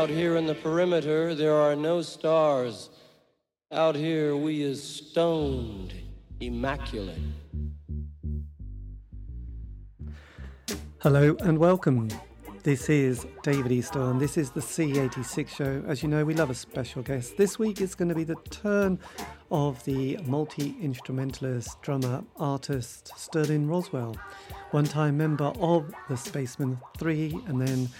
Out here in the perimeter, there are no stars. Out here, we is stoned, immaculate. Hello and welcome. This is David Eastaugh, and this is the C86 show. As you know, we love a special guest. This week it's going to be the turn of the multi instrumentalist, drummer, artist Sterling Roswell, one time member of the Spacemen 3 and then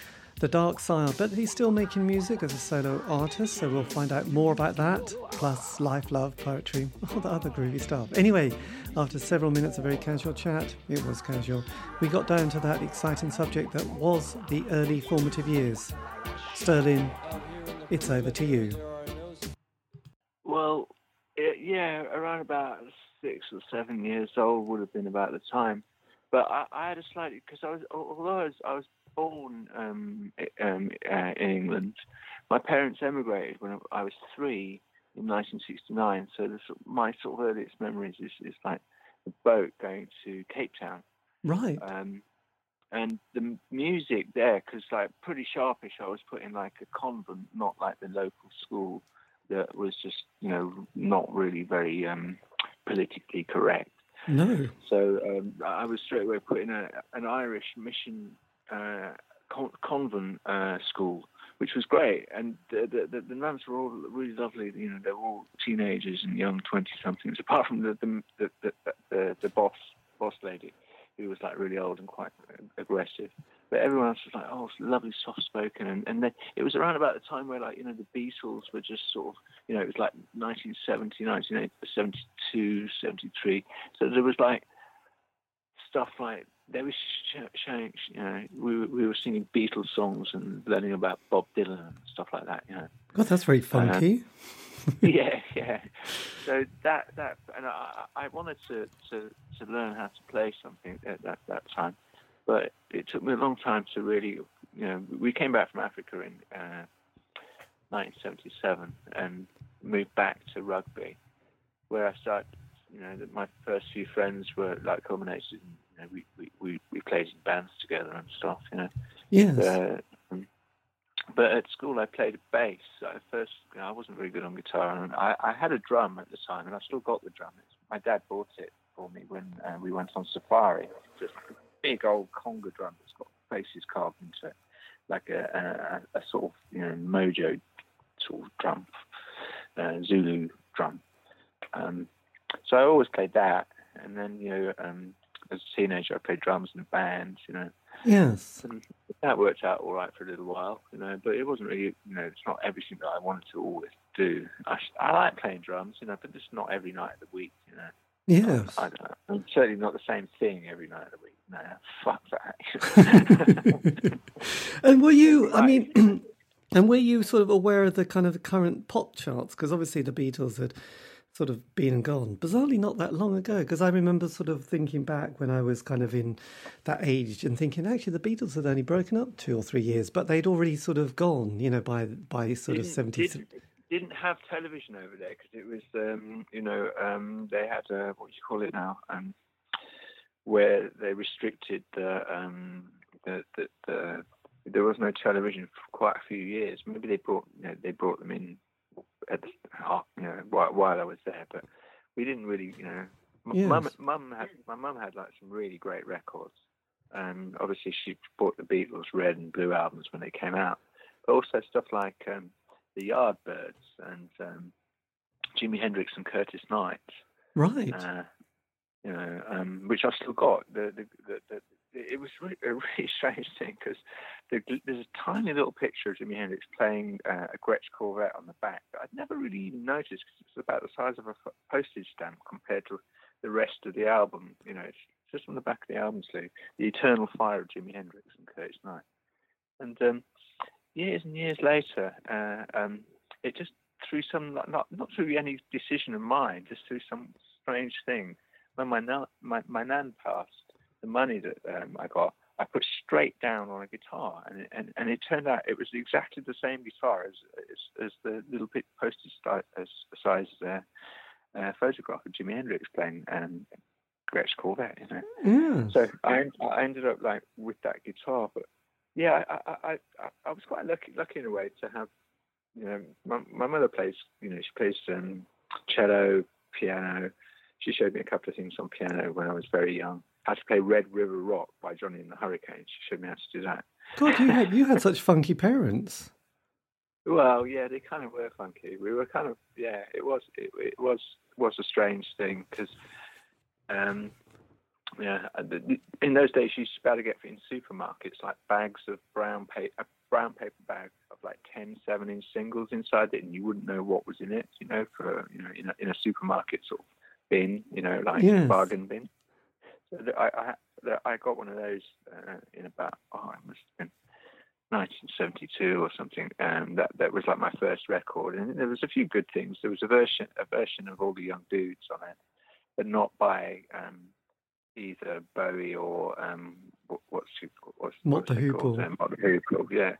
the Dark Side, but he's still making music as a solo artist, so we'll find out more about that, plus life, love, poetry, all the other groovy stuff. Anyway, after several minutes of very casual chat, it was casual, we got down to that exciting subject that was the early formative years. Sterling, it's over to you. Well, yeah, around about six or seven years old would have been about the time. But I, I had a slightly because I was although I was, I was born um, um, uh, in England. My parents emigrated when I was three in 1969. So this, my sort of earliest memories is, is like the boat going to Cape Town. Right. Um, and the music there, because like pretty sharpish, I was put in like a convent, not like the local school that was just you know not really very um, politically correct. No. So um, I was straight away put in a, an Irish mission uh, con- convent uh, school, which was great. And the, the, the, nuns were all really lovely. You know, they were all teenagers and young twenty somethings, apart from the the, the the, the, boss boss lady, who was like really old and quite aggressive. But everyone else was like, oh, lovely, soft spoken. And, and then it was around about the time where, like, you know, the Beatles were just sort of, you know, it was like 1970, 1972, 73. So there was like stuff like they were showing, you know, we, we were singing Beatles songs and learning about Bob Dylan and stuff like that, you know. God, that's very funky. Uh, yeah, yeah. So that that and I, I wanted to, to to learn how to play something at that that time, but it took me a long time to really, you know, we came back from Africa in uh, 1977 and moved back to rugby, where I started, you know, that my first few friends were like culminated in know, we, we, we, we played in bands together and stuff, you know. Yes. Uh, um, but at school, I played bass. At first, you know, I wasn't very good on guitar, and I, I had a drum at the time, and I still got the drum. It's, my dad bought it for me when uh, we went on safari. Just a big old conga drum that's got faces carved into it, like a, a, a sort of you know mojo sort of drum, uh, Zulu drum. Um, so I always played that, and then you know um, as a teenager, I played drums in a band, you know. Yes. And that worked out all right for a little while, you know, but it wasn't really, you know, it's not everything that I wanted to always do. I, I like playing drums, you know, but just not every night of the week, you know. Yes. I, I don't know. And certainly not the same thing every night of the week. No, fuck that. and were you, I mean, and were you sort of aware of the kind of current pop charts? Because obviously the Beatles had sort of been and gone. Bizarrely, not that long ago, because I remember sort of thinking back when I was kind of in that age and thinking, actually, the Beatles had only broken up two or three years, but they'd already sort of gone, you know, by by sort didn't, of seventy. Didn't, didn't have television over there because it was, um, you know, um, they had a, what do you call it now, um, where they restricted the, um, the, the, the there was no television for quite a few years. Maybe they brought you know, they brought them in at the, you know while, while I was there, but we didn't really you know. Yes. Mum, mum had my mum had like some really great records, and obviously she bought the Beatles red and blue albums when they came out, but also stuff like um, the Yardbirds and um, Jimi Hendrix and Curtis Knight, right? Uh, you know, um, which I've still got. The the, the, the it was really, a really strange thing because there's a tiny little picture of Jimi Hendrix playing uh, a Gretsch Corvette on the back that I'd never really even noticed because it's about the size of a postage stamp compared to the rest of the album. You know, it's just on the back of the album sleeve, The Eternal Fire of Jimi Hendrix and Curtis Knight. And um, years and years later, uh, um, it just through some not not through any decision of mine, just through some strange thing. When my nan, my, my nan passed, the money that um, I got, I put straight down on a guitar, and, and and it turned out it was exactly the same guitar as as, as the little bit postage size uh, uh, photograph of Jimi Hendrix playing um, Gretsch Corvette. You know, yeah. so I I ended up like with that guitar, but yeah, I, I, I, I was quite lucky, lucky in a way to have, you know, my, my mother plays, you know, she plays um, cello, piano. She showed me a couple of things on piano when I was very young. How to play Red River Rock by Johnny and the Hurricanes. She showed me how to do that. God, you had you had such funky parents. Well, yeah, they kind of were funky. We were kind of, yeah, it was, it, it was, was a strange thing because, um, yeah, uh, in those days you used to be able to get in supermarkets like bags of brown paper, a brown paper bag of like 10 seven inch singles inside it, and you wouldn't know what was in it, you know, for you know, in a, in a supermarket sort of bin, you know, like yes. bargain bin. So I, I, I got one of those uh, in about, oh, it must have been 1972 or something. Um, that that was like my first record, and there was a few good things. There was a version a version of all the young dudes on it, but not by um, either Bowie or um, what's what's, Mott the Hoople. Um, Mott the Hoople, yeah.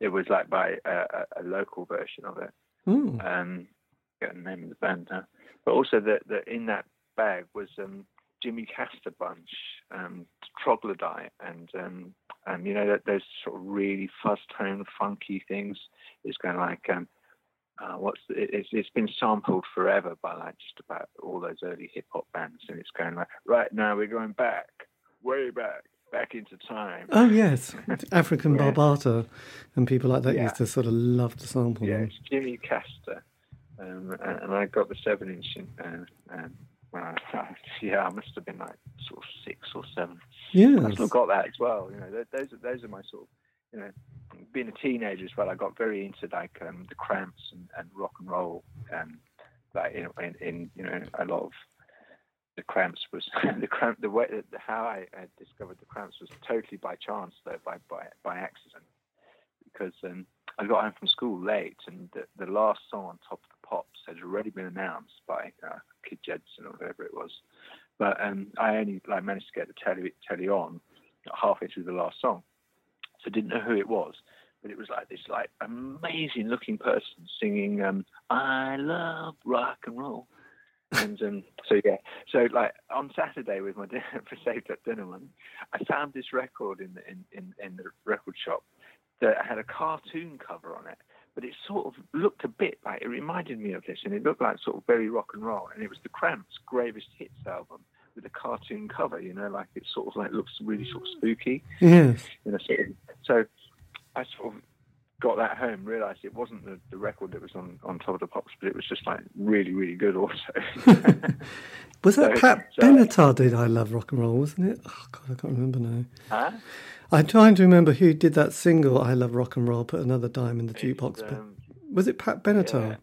It was like by a, a local version of it. Mm. Um, get the name of the band now, but also that that in that bag was um, Jimmy Castor bunch, um, troglodyte, and um, and you know that those sort of really fuzz tone, funky things. It's kind of like um, uh, what's the, it's, it's been sampled forever by like just about all those early hip hop bands, and it's going like right now we're going back, way back, back into time. Oh yes, African yeah. Bambaataa and people like that yeah. used to sort of love to sample yeah, them. It's Jimmy Castor, um, and I got the seven inch. In, uh, um, yeah, I must have been like sort of six or seven. Yeah, I still got that as well. You know, those are those are my sort of you know, being a teenager as well, I got very into like um, the Cramps and, and rock and roll, and like in, in, in you know a lot of the Cramps was the cramp the way the, how I, discovered the Cramps was totally by chance though by by by accident because um, I got home from school late and the, the last song on Top Pops had already been announced by uh, Kid Jensen or whatever it was, but um, I only like managed to get the telly telly on halfway through the last song. So didn't know who it was. But it was like this like amazing looking person singing um, "I love rock and roll," and um, so yeah, so like on Saturday with my dinner for saved up dinner I found this record in the in, in, in the record shop that had a cartoon cover on it, but it sort of looked a bit like it reminded me of this, and it looked like sort of very rock and roll, and it was the Cramps' Greatest Hits album with a cartoon cover, you know, like it sort of like looks really sort of spooky. Yes. You know, so I sort of got that home, realised it wasn't the, the record that was on, on top of the pops, but it was just like really, really good also. was that so, Pat so, Benatar did I Love Rock and Roll, wasn't it? Oh, God, I can't remember now. Huh? I'm trying to remember who did that single, I Love Rock and Roll, put another dime in the jukebox. Um, was it Pat Benatar? Yeah.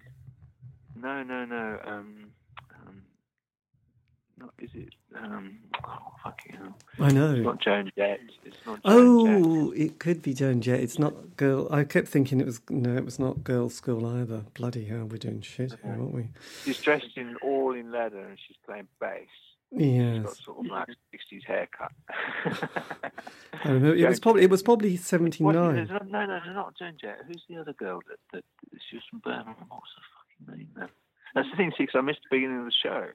No, no, no. Um, um, not, is it um, oh, fucking hell. I know. It's not Joan Jett. It's not Joan oh, Jett. it could be Joan Jett. It's not girl. I kept thinking it was no, it was not Girlschool either. Bloody hell, we're doing shit here, aren't we? She's dressed in all in leather and she's playing bass. Yes. Got sort of like sixties haircut. I remember it was probably it was probably seventy nine. No, no, no, not Joan Jett. Who's the other girl that, that she was from Birmingham? What's her fucking name? Now? That's the thing, see, because I missed the beginning of the show.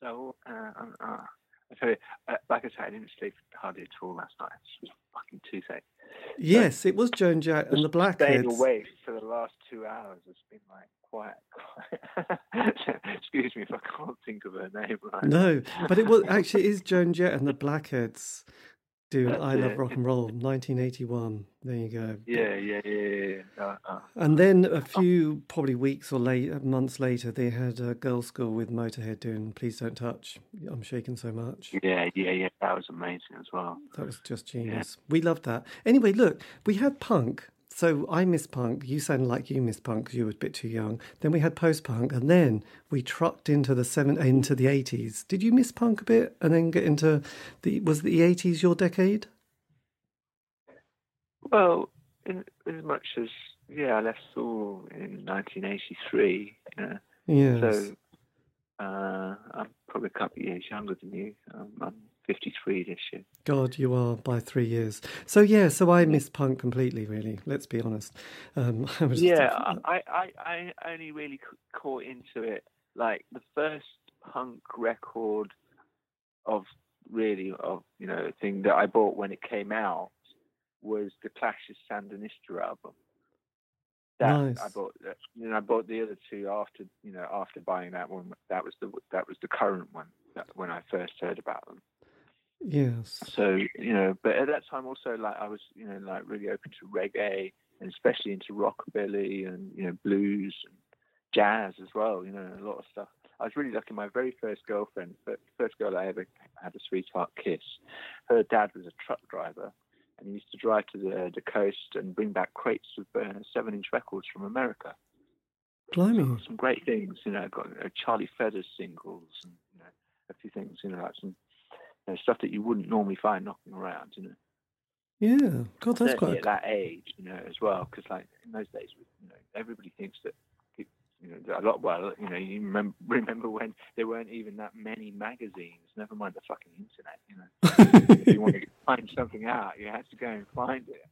So, uh, uh, I tell you, uh, like I said, I didn't sleep hardly at all last night. It was fucking toothache. Yes, it was Joan Jett and the Blackhearts. Staying awake for the last two hours has been like quiet. quiet. Excuse me if I can't think of her name right. No, but it was actually it is Joan Jett and the Blackhearts doing I Love Rock and Roll, 1981. There you go. Yeah, yeah, yeah. yeah. Uh, uh. And then a few, probably weeks or late, months later, they had a Girlschool with Motorhead doing "Please Don't Touch." I'm shaking so much. Yeah, yeah, yeah. That was amazing as well. That was just genius. Yeah. We loved that. Anyway, look, we had punk so I miss punk. You sound like you miss punk because you were a bit too young. Then we had post punk, and then we trucked into the seven into the eighties. Did you miss punk a bit, and then get into the was the eighties your decade? Well, in, as much as yeah, I left school in 1983. Yeah. Yes. So uh, I'm probably a couple of years younger than you. Um, I'm 53 this year. God, you are by three years. So yeah, so I missed punk completely. Really, let's be honest. Um, yeah, I, I, I only really caught into it like the first punk record of really of you know thing that I bought when it came out was the Clash's Sandinista album. That Nice. I bought. You know, I bought the other two after you know after buying that one. That was the that was the current one that, when I first heard about them. Yes. So you know, but at that time also like I was you know like really open to reggae and especially into rockabilly and you know blues and jazz as well. You know, a lot of stuff. I was really lucky. My very first girlfriend, first girl I ever had a sweetheart kiss, her dad was a truck driver, and he used to drive to the the coast and bring back crates of uh, seven-inch records from America. Blimey. Some great things, you know. Got uh, Charlie Feathers singles and you know a few things, you know, like some know, stuff that you wouldn't normally find knocking around, you know. Yeah. God, that's Certainly quite. at that age, you know, as well, because like in those days, you know, everybody thinks that. You know, a lot. Well, you know, you remember, remember when there weren't even that many magazines. Never mind the fucking internet. You know, if you wanted to find something out, you had to go and find it.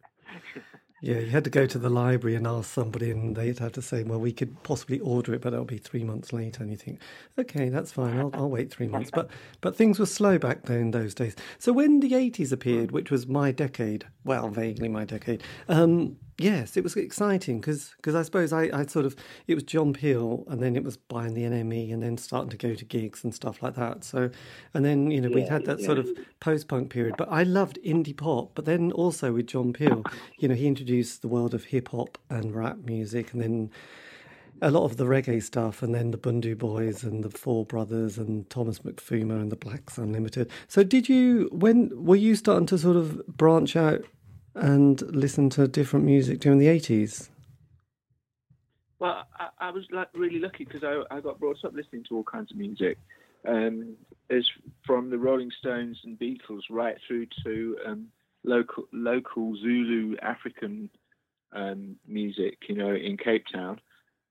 Yeah, you had to go to the library and ask somebody, and they'd have to say, "Well, we could possibly order it, but it'll be three months later." And you think, "Okay, that's fine. I'll, I'll wait three months." But but things were slow back then in those days. So when the eighties appeared, which was my decade, well, vaguely my decade, um, yes, it was exciting because I suppose I, I sort of it was John Peel, and then it was buying the NME, and then starting to go to gigs and stuff like that. So, and then you know we Yeah, had that yeah. sort of post punk period. But I loved indie pop. But then also with John Peel, you know, he introduced the world of hip hop and rap music, and then a lot of the reggae stuff, and then the Bhundu Boys and the Four Brothers and Thomas Mapfumo and the Blacks Unlimited. So, did you when were you starting to sort of branch out and listen to different music during the eighties? Well, I, I was like really lucky because I, I got brought up listening to all kinds of music, um, as from the Rolling Stones and Beatles right through to um, local local Zulu African um, music, you know, in Cape Town,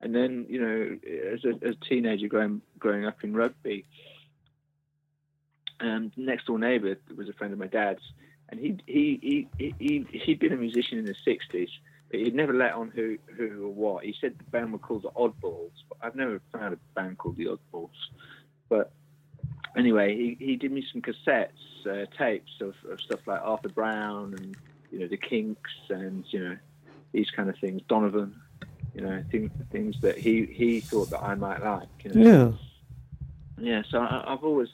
and then you know, as a, as a teenager growing growing up in rugby, um, next door neighbour was a friend of my dad's, and he he he he he'd been a musician in the '60s but he'd never let on who who or what. He said the band were called the Oddballs, but I've never found a band called the Oddballs. But anyway, he, he did me some cassettes, uh, tapes of, of stuff like Arthur Brown and you know the Kinks and you know these kind of things, Donovan, you know things things that he he thought that I might like. You know? Yeah, Yeah, so I, I've always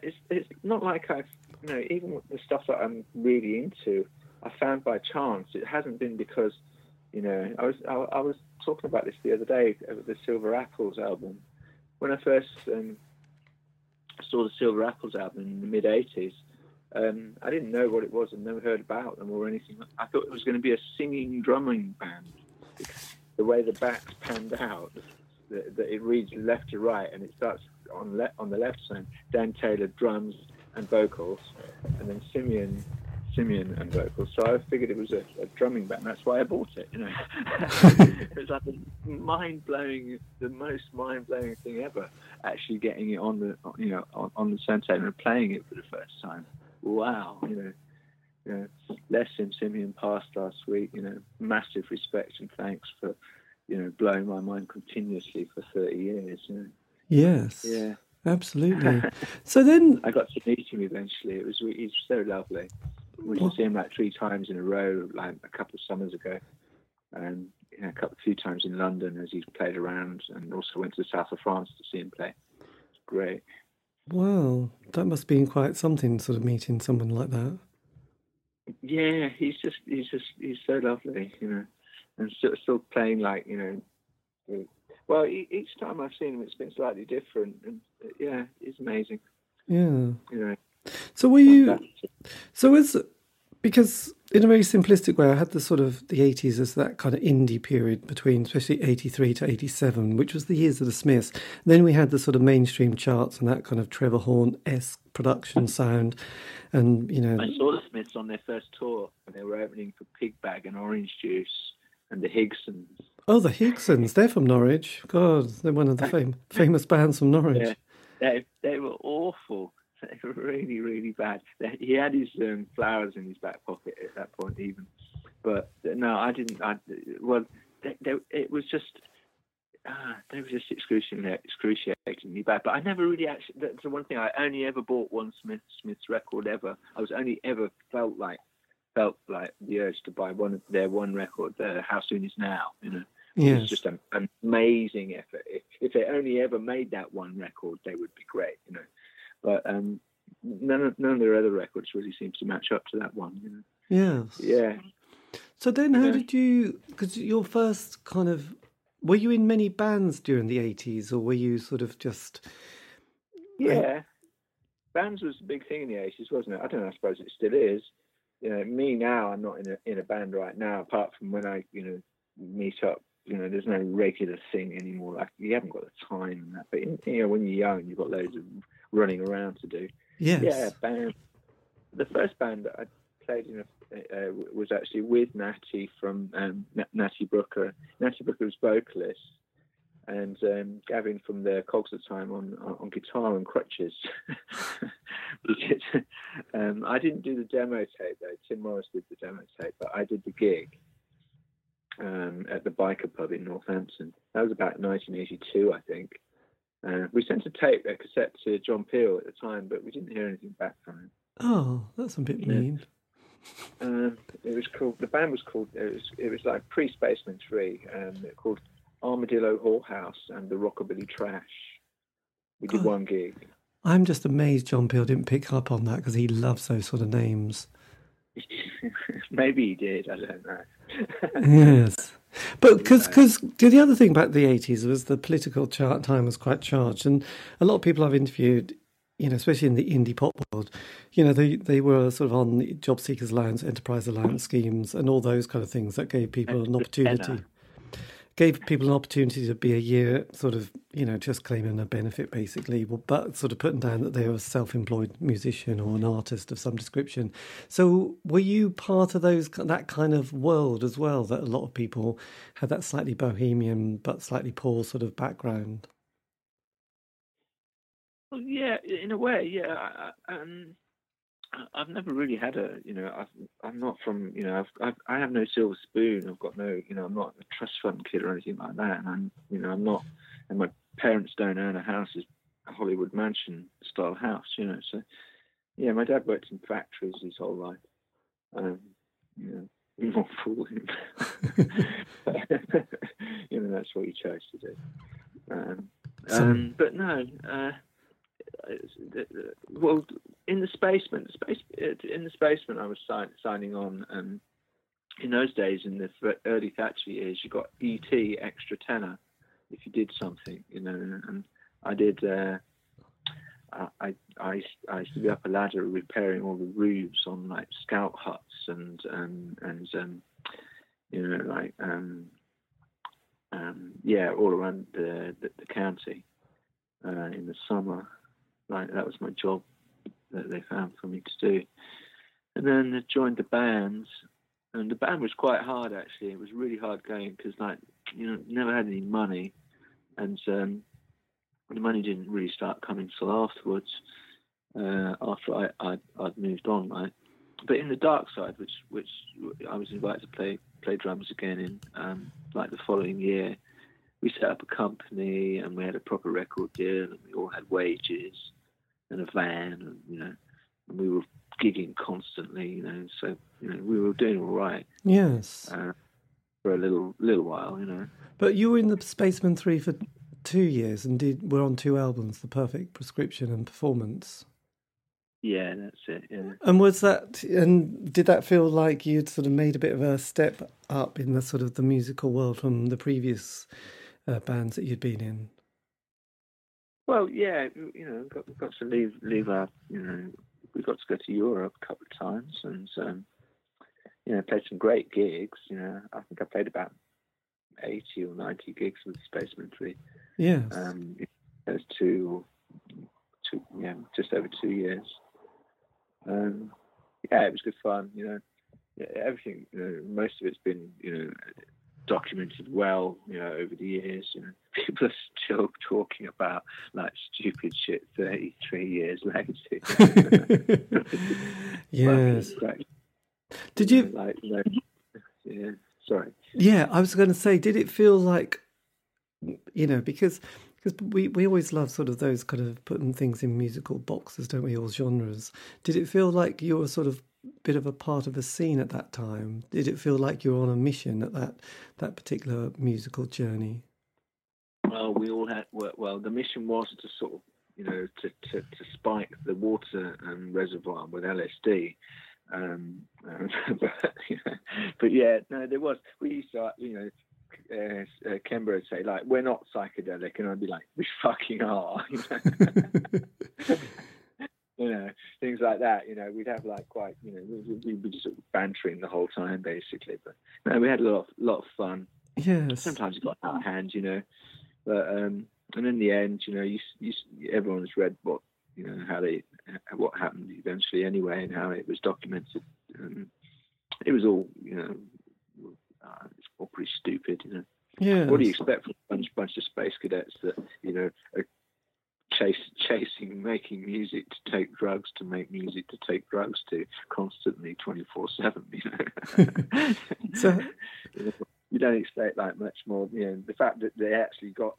it's it's not like I've you know even the stuff that I'm really into, I found by chance. It hasn't been because you know I was I, I was talking about this the other day of the Silver Apples album. When I first um, saw the Silver Apples album in the mid '80s, um, I didn't know what it was and never heard about them or anything. I thought it was going to be a singing drumming band. The way the backs panned out, that, it reads left to right and it starts on le- on the left side, Dan Taylor drums and vocals, and then Simeon Simeon and vocals. So I figured it was a, a drumming band. That's why I bought it. You know, it was like the mind blowing, the most mind blowing thing ever. Actually getting it on the you know on, on the turntable and playing it for the first time. Wow, you know. You know, Les and Simeon passed last week. You know, massive respect and thanks for, you know, blowing my mind continuously for 30 years. You know. yes, Yeah, absolutely. so then, I got to meet him eventually. It was he's so lovely. We just see him like three times in a row, like a couple of summers ago, and you know, a couple, few times in London as he's played around, and also went to the south of France to see him play. It's great. wow, that must have been quite something, sort of meeting someone like that. Yeah, he's just he's just he's so lovely, you know, and still still playing like you know. Well, each time I've seen him, it's been slightly different, and yeah, it's amazing. Yeah. Know, So were you? So as because in a very simplistic way, I had the sort of the eighties as that kind of indie period between, especially eighty three to eighty seven, which was the years of the Smiths. then we had the sort of mainstream charts and that kind of Trevor Horn esque production sound, and you know, I saw the Smiths on their first tour, and they were opening for Pig Bag and Orange Juice and the Higsons. oh the Higsons, they're from Norwich. God, they're one of the fam- famous bands from Norwich. Yeah, they they were awful. They were really really bad. They, he had his um, flowers in his back pocket at that point even, but no, I didn't. I well, they, they, it was just. Ah, they were just excruciatingly, excruciatingly bad. But I never really actually. That's the one thing I only ever bought one Smith Smith's record ever. I was only ever felt like felt like the urge to buy one of their one record, uh, "How Soon Is Now." You know, yes. it's just an, an amazing effort. If, if they only ever made that one record, they would be great. You know, but um, none of none of their other records really seems to match up to that one. You know? Yes. Yeah. So then, how Yeah. did you? Because your first kind of were you in many bands during the eighties, or were you sort of just? Yeah. Bands was a big thing in the eighties, wasn't it? I don't know, I suppose it still is. You know, me now I'm not in a in a band right now, apart from when I, you know, meet up, you know, there's no regular thing anymore. Like you haven't got the time and that. But in, you know, when you're young you've got loads of running around to do. Yes. Yeah, band. The first band that I played in a, uh, was actually with Natty from um, Natty Brooker. Natty Brooker was vocalist, and um, Gavin from the Cogs of Time on on guitar and crutches. Um, I didn't do the demo tape though. Tim Morris did the demo tape, but I did the gig um, at the Biker Pub in Northampton. That was about 1982, I think. Uh, we sent a tape, a cassette to John Peel at the time, but we didn't hear anything back from him. Oh, that's a bit Yeah. mean. Um, it was called. The band was called. It was. It was like pre Spacemen Three. Um, called Armadillo Whorehouse and the Rockabilly Trash. We did Oh. one gig. I'm just amazed John Peel didn't pick up on that because he loves those sort of names. Maybe he did. I don't know. yes. But because because the other thing about the eighties was the political chart time was quite charged, and a lot of people I've interviewed, you know, especially in the indie pop world, you know, they they were sort of on the job seekers allowance, enterprise allowance schemes, and all those kind of things that gave people an opportunity. Gave people an opportunity to be a year, sort of, you know, just claiming a benefit basically, but sort of putting down that they were a self-employed musician or an artist of some description. So, were you part of those that kind of world as well? That a lot of people had that slightly bohemian but slightly poor sort of background. Well, yeah, in a way, yeah. Um, I've never really had a, you know, I've, I'm not from, you know, I've, I've, I have no silver spoon. I've got no, you know, I'm not a trust fund kid or anything like that. And I'm, you know, I'm not, and my parents don't own a house, as a Hollywood mansion style house, you know. So, yeah, my dad worked in factories his whole life. Um, you know, not fool him. you know, that's what he chose to do. Um, um, but no, uh, it's- well, in the Spacemen, the space in the Spacemen, I was sign, signing on. Um, in those days, in the early Thatcher years, you got ET extra tenner if you did something, you know. And I did. Uh, I, I I used to be up a ladder repairing all the roofs on like scout huts and um, and um, you know like um, um, yeah all around the the, the county uh, in the summer. Like that was my job that they found for me to do. And then I joined the band, and the band was quite hard actually. It was really hard going because like you know never had any money, and um, the money didn't really start coming till afterwards. Uh, after I I'd, I'd moved on, right? But in the dark side, which which I was invited to play play drums again in, um, like the following year, we set up a company and we had a proper record deal and we all had wages and a van and you know and we were gigging constantly you know so you know we were doing all right Yes. uh, for a little little while you know But you were in the Spacemen Three for two years and did were on two albums, The Perfect Prescription and Performance. yeah that's it yeah And was that and did that feel like you'd sort of made a bit of a step up in the sort of the musical world from the previous uh, bands that you'd been in? Well yeah you know we've got got to leave leave our you know we got to go to Europe a couple of times and um, you know played some great gigs you know I think I played about 80 or 90 gigs with Spacemen 3 Yeah, um, those two, two, yeah, just over two years. Um, yeah, it was good fun. You know, yeah, everything. You know, most of it's been you know documented well. You know, over the years. You know, people are still talking about like stupid shit thirty three years later. yes. Fucking Did you? like? Know, yeah. Sorry. Yeah, I was going to say, did it feel like, you know, because Because we, we always love sort of those kind of putting things in musical boxes, don't we, All genres. Did it feel like you were sort of bit of a part of a scene at that time? Did it feel like you were on a mission at that that particular musical journey? Well, we all had well. The mission was to sort of you know to to, to spike the water um, reservoir with LSD. Um, but, you know, but yeah, no, there was. We used to, you know, uh, uh, Kember would say like, "We're not psychedelic," and I'd be like, "We fucking are." You know? things like that. You know, we'd have like quite, you know, we'd be just sort of bantering the whole time basically. But no, we had a lot of lot of fun. Yes. Sometimes it got out of hand, you know, but um, and in the end, you know, you, you everyone's read what you know how they what happened eventually anyway, and how it was documented. Um, it was all, you know, uh, it's all pretty stupid, you know. Yeah. What do you expect from a bunch, bunch of space cadets that you know are chase, chasing, making music to take drugs, to make music to take drugs to, constantly, twenty four seven? You know. so. You don't expect like much more. You know, the fact that they actually got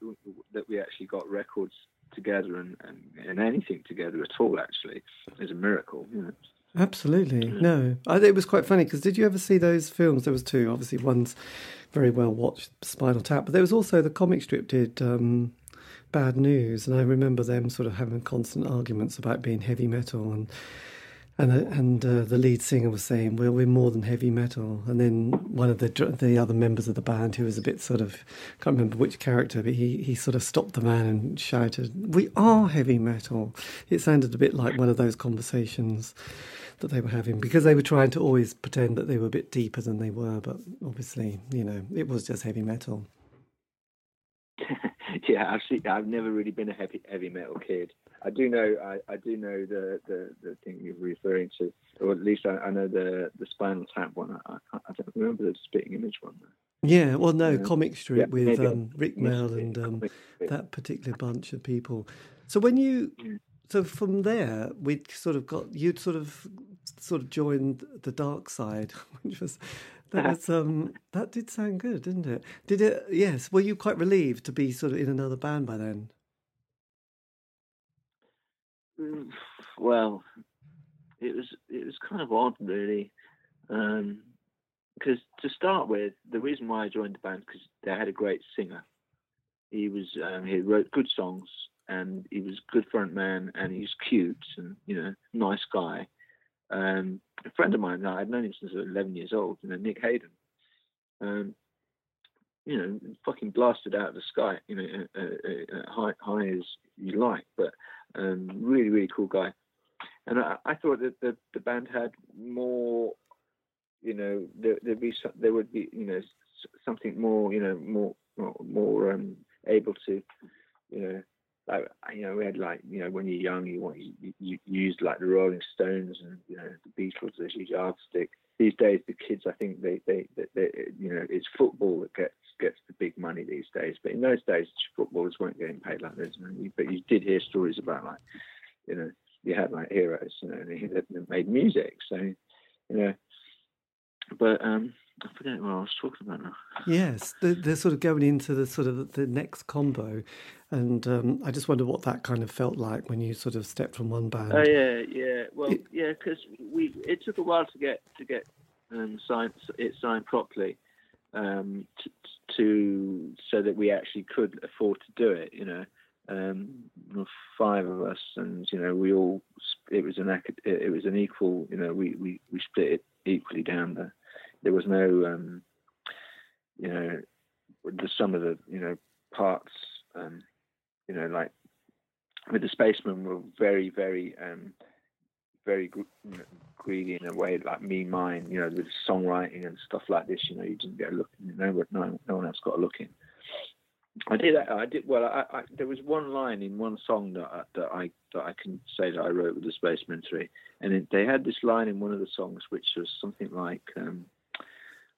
that we actually got records together and, and, and anything together at all actually is a miracle. You know. Absolutely. No, I, it was quite funny because did you ever see those films? There was two. Obviously, one's very well watched, Spinal Tap, but there was also the comic strip did um, Bad News, and I remember them sort of having constant arguments about being heavy metal and and and uh, the lead singer was saying, "Well, we're more than heavy metal." And then one of the the other members of the band, who was a bit sort of can't remember which character, but he he sort of stopped the man and shouted, "We are heavy metal." It sounded a bit like one of those conversations that they were having because they were trying to always pretend that they were a bit deeper than they were, but obviously, you know, it was just heavy metal. yeah, I've seen, I've never really been a heavy heavy metal kid. I do know I, I do know the, the, the thing you're referring to, or at least I, I know the the Spinal Tap one. I, I, I don't remember the Spitting Image one. Though. Yeah, well, no, comic strip yeah, with um, Rik Mayall and um, that particular bunch of people. So when you, so from there, we'd sort of got you'd sort of sort of joined the dark side, which was that was um that did sound good, didn't it? Did it? Yes. Were you quite relieved to be sort of in another band by then? Mm, well, it was it was kind of odd, really, because um, to start with, the reason why I joined the band because they had a great singer. He was um, he wrote good songs and he was a good front man and he's cute and you know nice guy. Um, a friend of mine, that I'd known him since I was 11 years old, you know, Nick Haeffner. Um, you know, fucking blasted out of the sky, you know, uh, uh, uh, high, high as you like, but um, really, really cool guy. And I, I thought that the, the band had more, you know, there, would be there would be, you know, something more, you know, more more, more um, able to, you know, like you know we had like you know when you're young you want you, you, you used like the Rolling Stones and you know the Beatles as your yardstick. These days the kids I think they, they they, they you know it's football that gets gets the big money these days. But in those days footballers weren't getting paid like this. But you did hear stories about like you know you had like heroes you know that made music. So you know but um I forget what I was talking about now. Yes, they're, they're, sort of going into the sort of the next combo, and um, I just wonder what that kind of felt like when you sort of stepped from one band. Oh uh, yeah, yeah. Well, it, yeah, because we it took a while to get to get um, signed it signed properly, um, to, to, so that we actually could afford to do it. You know, um, five of us, and you know, we all it was an it was an equal. You know, we we we split it equally down there. there was no, um, you know, the some of the you know parts, um, you know, like with the spacemen were very very um, very greedy in a way, like me, mine, you know, with songwriting and stuff like this. You know, you didn't get a look. No, no, no one else got a look in. I did. I did. Well, I, I, there was one line in one song that I, that I that I can say that I wrote with the Spacemen Three, and it, they had this line in one of the songs which was something like, um,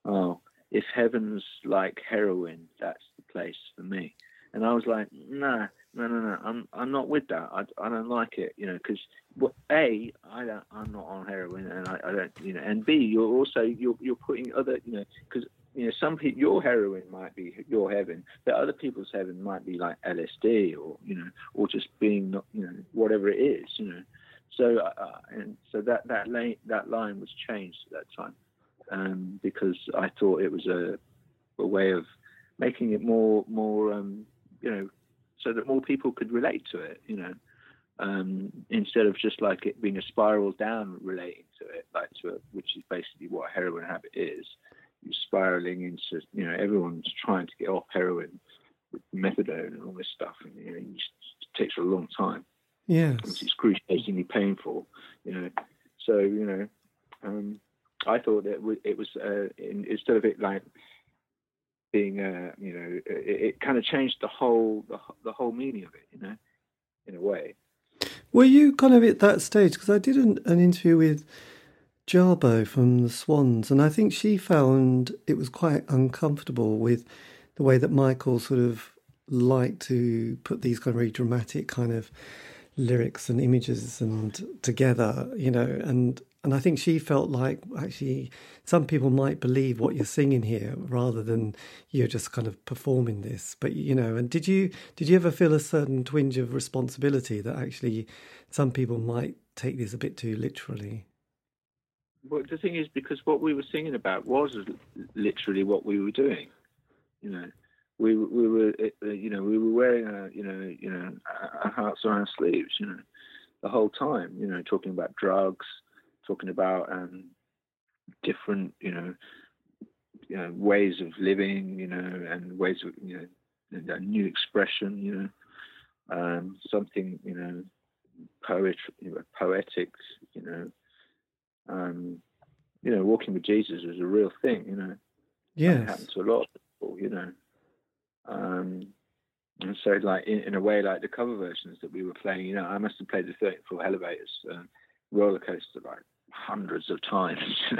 oh, if heaven's like heroin, that's the place for me. And I was like, nah, no, no, no, I'm I'm not with that. I, I don't like it, you know, because well, a I don't I'm not on heroin, and I, I don't, you know, and b you're also you're you're putting other, you know, because you know, some people, your heroin might be your heaven, but other people's heaven might be like LSD or, you know, or just being, not, you know, whatever it is, you know. So, uh, uh, and so that, that line, that line was changed at that time um, because I thought it was a, a way of making it more, more, um, you know, so that more people could relate to it, you know, um, instead of just like it being a spiral down relating to it, like to a, which is basically what a heroin habit is spiraling into, you know, everyone's trying to get off heroin with methadone and all this stuff, and you know, it takes a long time. Yeah, it's excruciatingly painful, you know. So you know, um, I thought that it was uh, in, instead of it like being, uh, you know, it, it kind of changed the whole the, the whole meaning of it, you know, in a way. Were you kind of at that stage? Because I did an, an interview with Jarboe from the Swans, and I think she found it was quite uncomfortable with the way that Michael sort of liked to put these kind of very dramatic kind of lyrics and images and together, you know, and and I think she felt like actually some people might believe what you're singing here rather than you're just kind of performing this. But you know, and did you did you ever feel a certain twinge of responsibility that actually some people might take this a bit too literally? Well, the thing is, because what we were singing about was literally what we were doing. You know, we we were uh, you know we were wearing a you know you know our hearts on our sleeves. You know, the whole time. You know, talking about drugs, talking about um, different you know, you know ways of living. You know, and ways of you know a new expression. You know, um, something you know poetry, you know, poetic. You know um, you know, walking with Jesus is a real thing, you know. Yeah. It happens to a lot of people, you know. Um, and so, like, in, in, a way, like the cover versions that we were playing, you know, I must have played the 13th Floor Elevators, uh, roller coaster, like hundreds of times.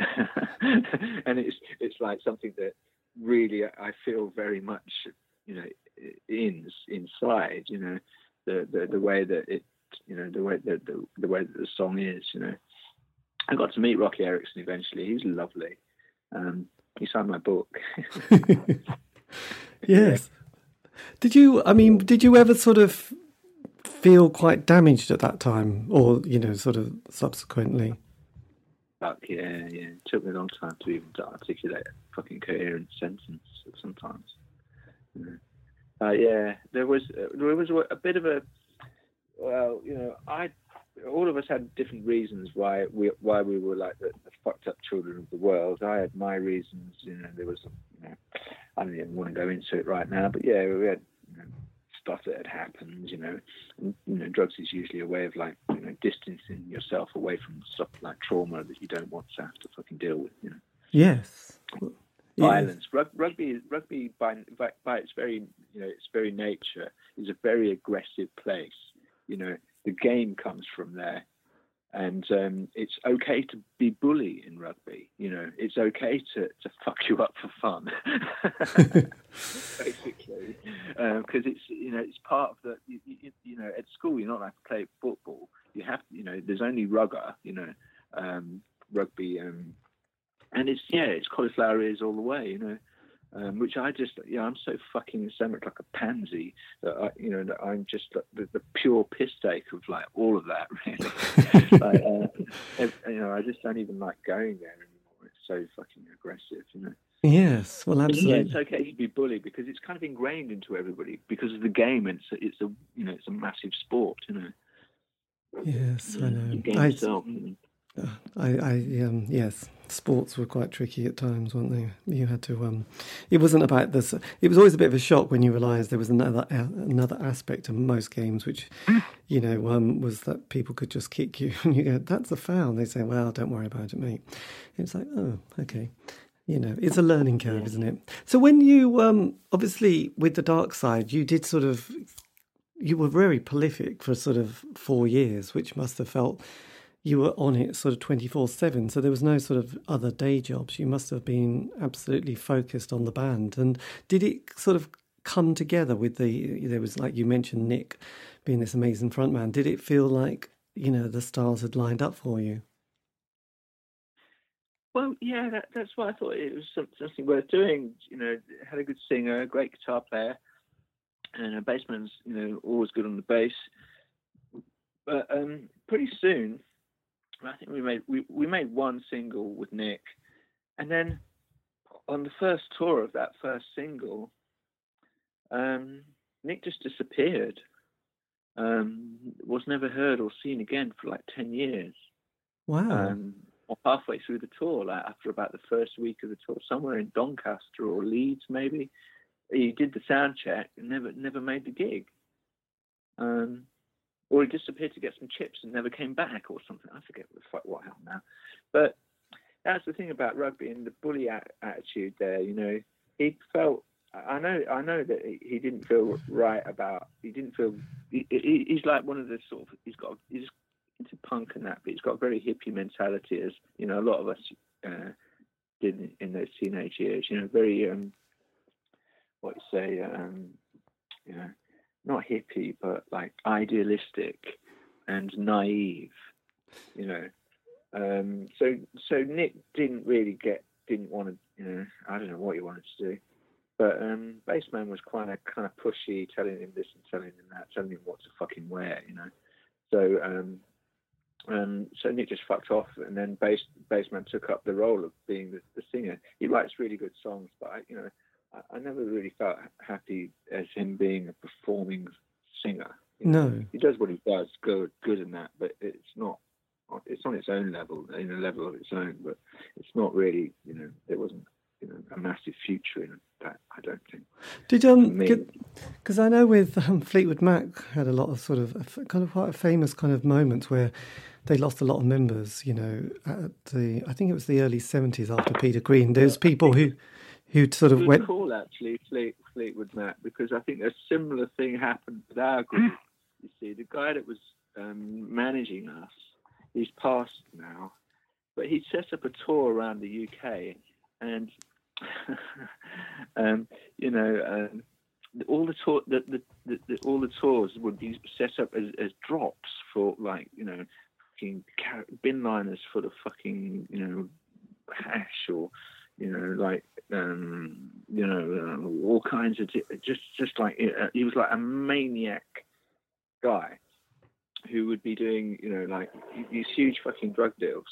and it's, it's like something that really I feel very much, you know, in inside, you know, the, the, the way that it, you know, the way that the, the way that the song is, you know. I got to meet Roky Erickson eventually. He was lovely. Um, he signed my book. yes. Did you? I mean, did you ever sort of feel quite damaged at that time, or you know, sort of subsequently? Yeah, yeah. It took me a long time to even to articulate a fucking coherent sentence. Sometimes. Uh, yeah, there was uh, there was a bit of a well, you know, I all of us had different reasons why we why we were like the, the, fucked up children of the world. I had my reasons, you know. There was, you know, I don't even want to go into it right now, but yeah, we had you know, stuff that had happened, you know. And, you know, drugs is usually a way of like, you know, distancing yourself away from stuff like trauma that you don't want to have to fucking deal with, you know. Yes. Violence. Yes. Rugby, rugby by, by by its very, you know, its very nature is a very aggressive place. You know, the game comes from there. And um, it's okay to be bully in rugby. You know, it's okay to, to fuck you up for fun, basically, because um, it's you know it's part of the you, you, you, know at school you're not allowed to play football. You have you know there's only rugger, you know, um, rugby, um, and it's yeah it's cauliflower ears all the way. You know, um, which I just, yeah, I'm so fucking eccentric, like a pansy that I, you know, that I'm just the, the pure piss take of like all of that, really. like, uh, you know, I just don't even like going there anymore. It's so fucking aggressive, you know. Yes, well, absolutely. Yeah, it's okay to be bullied because it's kind of ingrained into everybody because of the game. It's a, it's a you know it's a massive sport, you know. Yes, I know. The game I, itself. You know? I, I um, yes, sports were quite tricky at times, weren't they? You had to. Um, it wasn't about this. It was always a bit of a shock when you realised there was another uh, another aspect of most games, which, you know, um, was that people could just kick you, and you go, "That's a foul." And they say, "Well, don't worry about it, mate." It's like, oh, okay. You know, it's a learning curve, yeah. isn't it? So when you, um, obviously, with the dark side, you did sort of, you were very prolific for sort of four years, which must have felt you were on it sort of 24 7 so there was no sort of other day jobs you must have been absolutely focused on the band and did it sort of come together with the there was like you mentioned nick being this amazing frontman did it feel like you know the stars had lined up for you Well, yeah, that, that's why I thought it was something worth doing. You know, had a good singer, a great guitar player, and a bassman's you know always good on the bass. But um, pretty soon, I think we made we, we made one single with Nick, and then on the first tour of that first single, um, Nick just disappeared. Um, was never heard or seen again for like ten years. Wow. Um, halfway through the tour, like after about the first week of the tour, somewhere in Doncaster or Leeds, maybe, he did the sound check and never never made the gig. Um, or he disappeared to get some chips and never came back, or something. I forget what, happened now. But that's the thing about rugby and the bully attitude. There, you know, he felt. I know. I know that he didn't feel right about. He didn't feel. He, he, he's like one of the sort of. He's got. He's into punk and that, but he's got a very hippie mentality, as you know, a lot of us uh, did in those teenage years. You know, very um, what you say, um, you know, not hippie, but like idealistic and naive. You know, um, so so Nick didn't really get, didn't want to, you know, I don't know what he wanted to do. But um, Bassman was quite a kind of pushy, telling him this and telling him that, telling him what to fucking wear, you know. So um, um, so Nick just fucked off, and then bass bassman took up the role of being the, the singer. He writes really good songs, but I, you know, I, never really felt happy as him being a performing singer. You know? No, he does what he does, good, good in that, but it's not. It's on its own level, in a level of its own, but it's not really. You know, it wasn't you know, a massive future in that. I don't think. Did um, because I know with um, Fleetwood Mac had a lot of sort of kind of quite a famous kind of moments where they lost a lot of members. You know, at the I think it was the early seventies after Peter Green. There's people who who sort of Good went. Cool, actually, Fleet, Fleetwood Mac, because I think a similar thing happened with our group. you see, the guy that was um, managing us, he's passed now, but he set up a tour around the UK, and um, you know. Um, all the tour, the, the, the, the, all the tours would be set up as, as drops for like you know fucking bin liners full of fucking you know hash or you know like um, you know uh, all kinds of just just like uh, he was like a maniac guy who would be doing you know like these huge fucking drug deals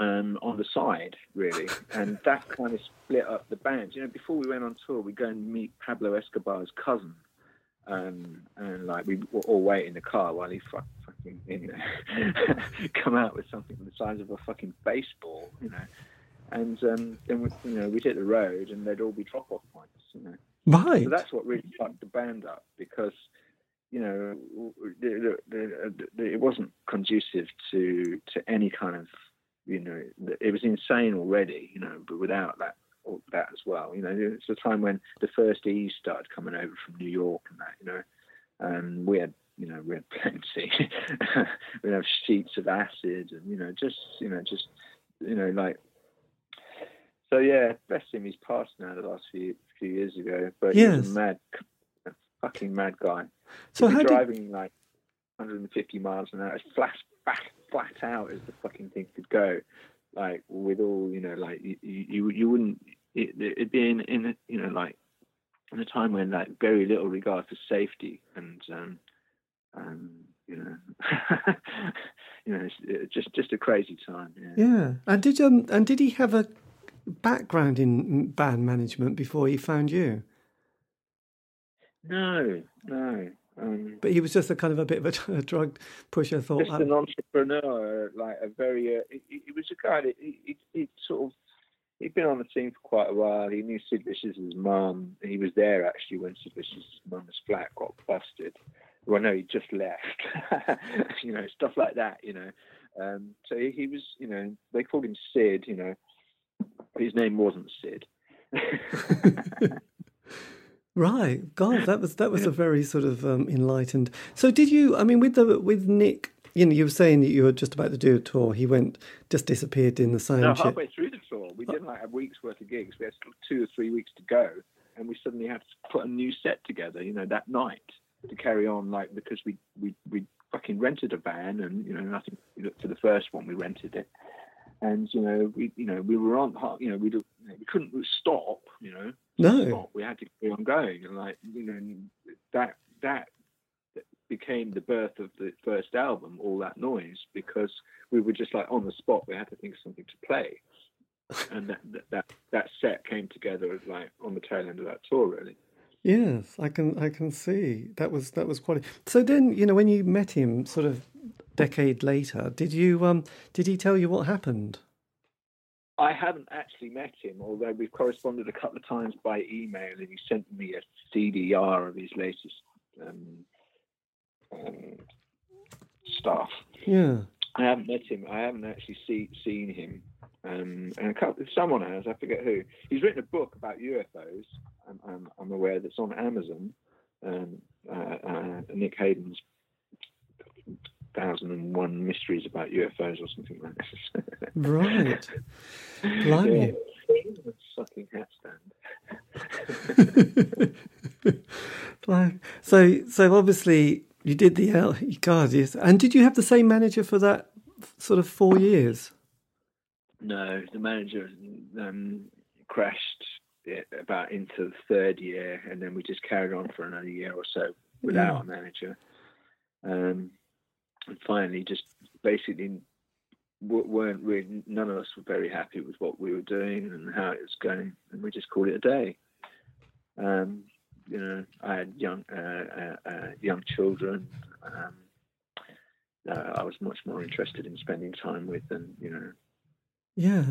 um, on the side, really, and that kind of split up the band. You know, before we went on tour, we go and meet Pablo Escobar's cousin, um, and like we were all wait in the car while he fuck, fucking you know come out with something the size of a fucking baseball, you know. And um, then we, you know we'd hit the road and they'd all be drop off points, you know. Right. So that's what really fucked the band up because you know the, the, the, it wasn't conducive to to any kind of you know it was insane already, you know, but without that that as well. You know, it's a time when the first E's started coming over from New York and that. You know, and we had you know we had plenty. we have sheets of acid and you know just you know just you know like. So yeah, bless him. He's passed now the last few few years ago, but yes. he's a mad, a fucking mad guy. So how driving did... like 150 miles an hour, flat back flat out as the fucking thing could go like with all you know like you you, you wouldn't it, would be in in you know like in a time when like very little regard for safety and um um you know you know it's just just a crazy time yeah. yeah and did um and did he have a background in band management before he found you no no um, but he was just a kind of a bit of a, a drug pusher. Thought just an entrepreneur, like a very. Uh, he, he, was a guy that he, he, he, sort of he'd been on the scene for quite a while. He knew Sid Vicious's mum. He was there actually when Sid Vicious's mum's flat got busted. Well, no, he just left. you know, stuff like that. You know, um, so he, he was. You know, they called him Sid. You know, his name wasn't Sid. Right, God, that was that was a very sort of um, enlightened. So, did you? I mean, with the with Nick, you know, you were saying that you were just about to do a tour. He went, just disappeared in the same. No, halfway through the tour, we didn't like a week's worth of gigs. We had two or three weeks to go, and we suddenly had to put a new set together. You know, that night to carry on, like because we we we fucking rented a van, and you know, I think for the first one we rented it, and you know we you know we were on you know we we couldn't stop you know. No. Stop. we had to keep on going. And like you know that that became the birth of the first album all that noise because we were just like on the spot. We had to think of something to play. And that that that set came together like on the tail end of that tour really. Yes i can i can see. That was that was quality. So then you know when you met him sort of decade later did you um did he tell you what happened I haven't actually met him, although we've corresponded a couple of times by email, and he sent me a CDR of his latest um, um, stuff. Yeah, I haven't met him. I haven't actually see, seen him. Um, and a couple, someone has. I forget who. He's written a book about UFOs. I'm, I'm, I'm aware that's on Amazon. Um, uh, uh, Nick Haeffner's thousand and one mysteries about UFOs or something like this. right. Blimey. Yeah. Sucking hat stand. so, so obviously you did the L. God, yes. And did you have the same manager for that sort of four years? No, the manager um, crashed about into the third year, and then we just carried on for another year or so without yeah. a manager. Um, and finally, just basically weren't really, none of us were very happy with what we were doing and how it was going, and we just called it a day. Um, you know, I had young uh, uh, uh, young children. Um, I was much more interested in spending time with than you know. Yeah.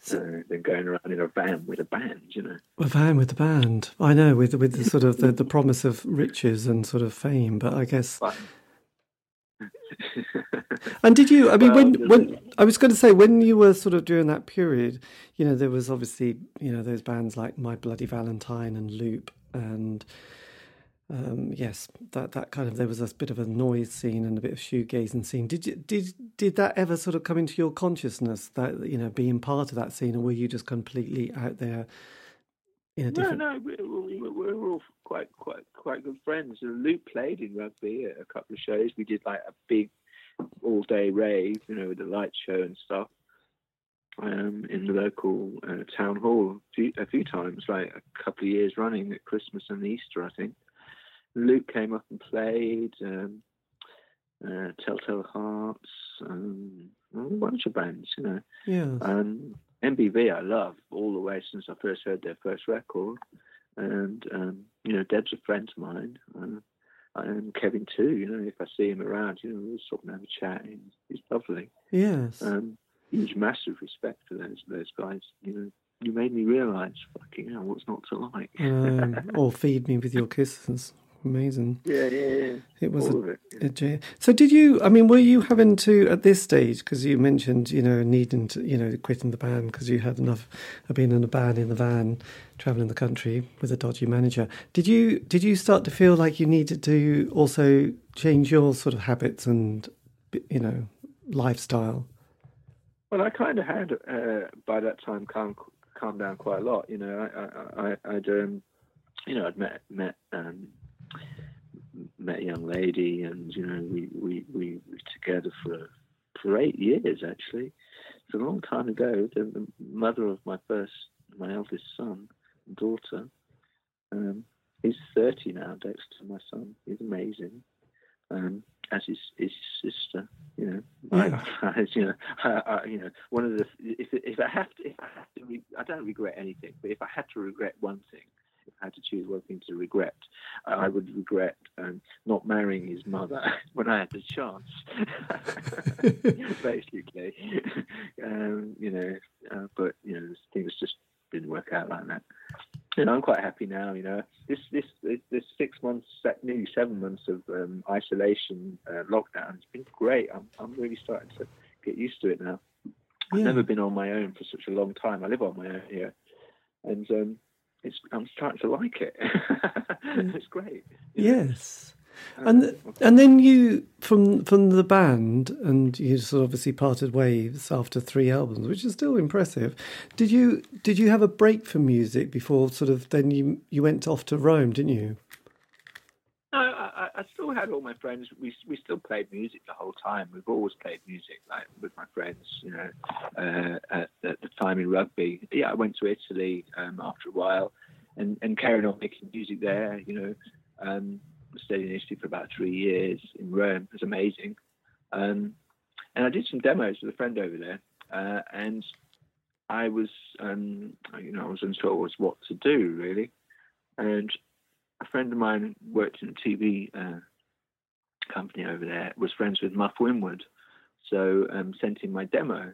So, uh, than going around in a van with a band, you know. A van with a band, I know, with with the sort of the, the promise of riches and sort of fame, but I guess. and did you? I mean, well, when when I was going to say when you were sort of during that period, you know, there was obviously you know those bands like My Bloody Valentine and Loop, and um, yes, that that kind of there was a bit of a noise scene and a bit of shoegazing scene. Did you did did that ever sort of come into your consciousness that you know being part of that scene, or were you just completely out there? In a different... No, no, we, we, we were all quite quite quite good friends. Loop played in rugby at a couple of shows. We did like a big all day rave, you know, with the light show and stuff. Um, in the local uh, town hall a few, a few, times, like a couple of years running at Christmas and Easter, I think. Loop came up and played, um, uh, Telltale Hearts, um, a bunch of bands, you know. Yeah. Um, MBV I love all the way since I first heard their first record. And, um, you know, Deb's a friend of mine. Uh, and Kevin too. You know, if I see him around, you know, we'll stop and have a chat. He's, he's lovely. Yes. Um, huge, massive respect for those those guys. You know, you made me realise, fucking hell, what's not to like. um, or feed me with your kisses. Amazing. Yeah, yeah, yeah. It was All a, it, yeah. So, did you? I mean, were you having to at this stage? Because you mentioned, you know, needing to, you know, quitting the band because you had enough of being in a band in the van, traveling the country with a dodgy manager. Did you? Did you start to feel like you needed to also change your sort of habits and, you know, lifestyle? Well, I kind of had uh, by that time calmed calmed down quite a lot. You know, I, I, I would um, you know, I'd met met um, met a young lady, and you know, we we we were together for for eight years. Actually, it's a long time ago. The, the mother of my first, my eldest son, daughter. Um, he's thirty now. Dexter, my son, he's amazing. Um, as his his sister, you know, yeah. I, you know, I, I, you know, one of the if if I have to, if I have to, I don't regret anything, but if I had to regret one thing, if I had to choose one thing to regret, I would regret um, not marrying his mother when I had the chance. Basically, um, you know, uh, but you know, things just didn't work out like that. You know, I'm quite happy now. You know, this this this six months, nearly seven months of um, isolation, uh, lockdown, has been great. I'm I'm really starting to get used to it now. I've never been on my own for such a long time. I live on my own here, and um, it's I'm starting to like it. it's great. know. Yes. Um, and and then you from from the band, and you sort of obviously parted ways after three albums, which is still impressive. Did you did you have a break from music before sort of then you you went off to Rome, didn't you? I, I, still had all my friends. We we still played music the whole time. We've always played music, like with my friends. You know, uh, at, at, the time in rugby. Yeah, I went to Italy um, after a while, and and carried on making music there. You know, um, stayed in Italy for about three years in Rome. It was amazing. Um, and I did some demos with a friend over there, uh, and I was, um, you know, I was unsure what to do really, and a friend of mine worked in a TV uh, company over there, was friends with Muff Winwood, so um, sent him my demo,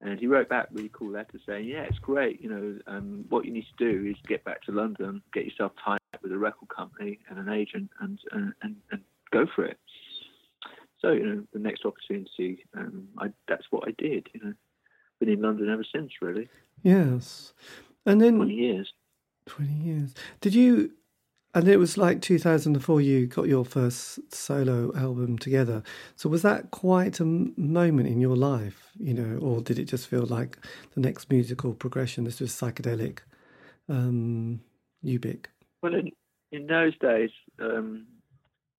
and he wrote back really cool letter saying, "Yeah, it's great. You know, um, what you need to do is get back to London, get yourself tied up with a record company and an agent, and and and, and go for it." So you know, the next opportunity, um, I, that's what I did. You know, been in London ever since, really. Yes, and then twenty years. Twenty years. Did you and it was like 2004 you got your first solo album together. So was that quite a moment in your life, you know, or did it just feel like the next musical progression? This was psychedelic, um, Ubik. Well, in, in those days, um,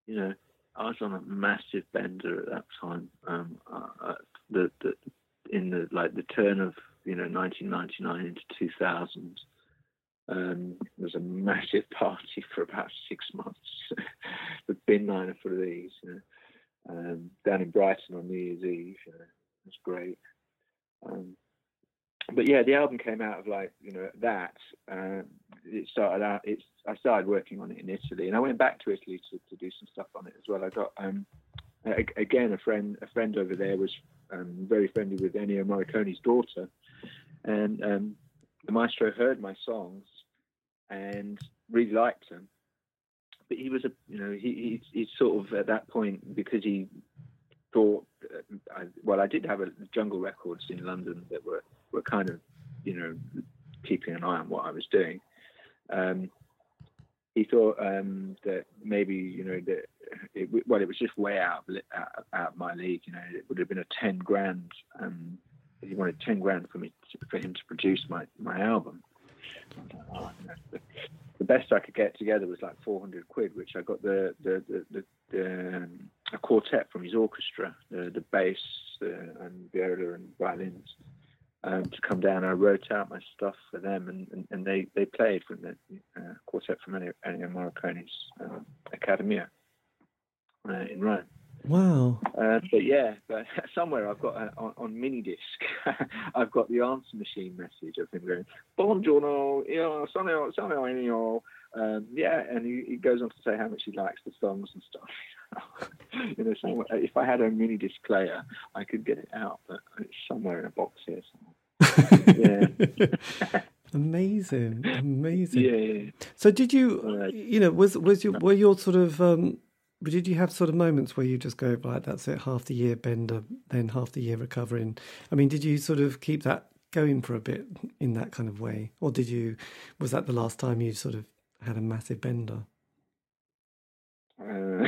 you know, I was on a massive bender at that time. Um, uh, the, the, in the like the turn of you know 1999 into 2000 um, there was a massive party for about six months. the bin liner for these, you know, um, down in Brighton on New Year's Eve. You know, it was great. Um, but yeah, the album came out of like you know that. Um, it started out. It's I started working on it in Italy, and I went back to Italy to, to do some stuff on it as well. I got um, a, again a friend a friend over there was um, very friendly with Ennio Morricone's daughter, and um, the maestro heard my songs and really liked him. But he was a, you know, he, he, he sort of at that point because he thought, uh, I, well, I did have a Jungle Records in London that were were kind of, you know, keeping an eye on what I was doing. Um, he thought um, that maybe you know that it, well it was just way out of, out, out my league. You know, it would have been a ten grand. Um, he wanted ten grand for me to, for him to produce my my album the best I could get together was like 400 quid, which I got the the the, the, the um, a quartet from his orchestra, the the bass the, and viola and violins, um, to come down. I wrote out my stuff for them, and, and, and they, they played from the uh, quartet from Ennio, Morricone's uh, uh, in Rome. Wow. Uh, but yeah, but somewhere I've got a, on, on mini disc, I've got the answer machine message of him going, "Buongiorno, io sono sono Ennio." Um, yeah, and he, he, goes on to say how much he likes the songs and stuff. you know, somewhere, if I had a mini disc player, I could get it out, but it's somewhere in a box here. yeah. amazing, amazing. Yeah. So, did you, uh, you know, was was you were your sort of um, but did you have sort of moments where you just go, right, that's it, half the year bender, then half the year recovering? I mean, did you sort of keep that going for a bit in that kind of way? Or did you, was that the last time you sort of had a massive bender? Uh,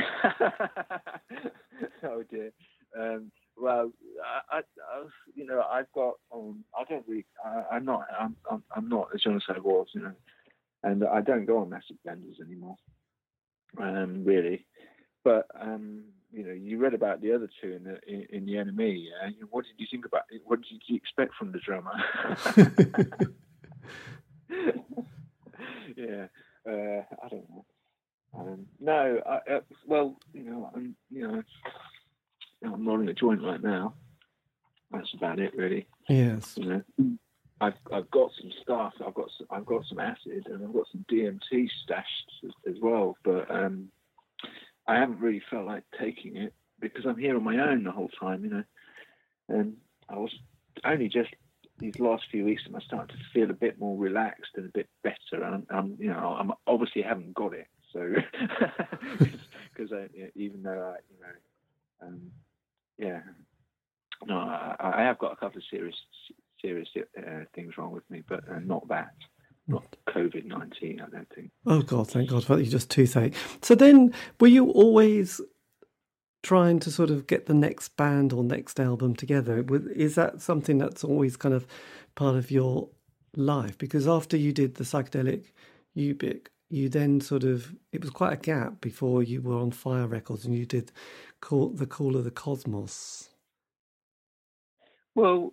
oh dear. Um, well, I, I, I, you know, I've got, um, I don't really, I, am not, I'm, I'm, I'm not as young as I was, you know, and I don't go on massive benders anymore, um, really. But um, you know, you read about the other two in the in, in the NME. Yeah? What did you think about it? What did you expect from the drummer? yeah, uh, I don't know. Um, no, I, uh, well, you know, I'm you know, I'm rolling a joint right now. That's about it, really. Yes. You know, I've I've got some stuff. I've got some, I've got some acid and I've got some DMT stashed as, as well. But um, I haven't really felt like taking it because I'm here on my own the whole time, you know. And I was only just these last few weeks am I starting to feel a bit more relaxed and a bit better. And I'm, you know, I'm obviously haven't got it, so because even though I, you know, um, yeah, no, I, I, have got a couple of serious serious uh, things wrong with me, but uh, not that not COVID 19, I don't think. Oh, God, thank God for you just toothache. So then, were you always trying to sort of get the next band or next album together? Is that something that's always kind of part of your life? Because after you did the psychedelic Ubik, you then sort of it was quite a gap before you were on Fire Records and you did call the Call of the Cosmos. Well,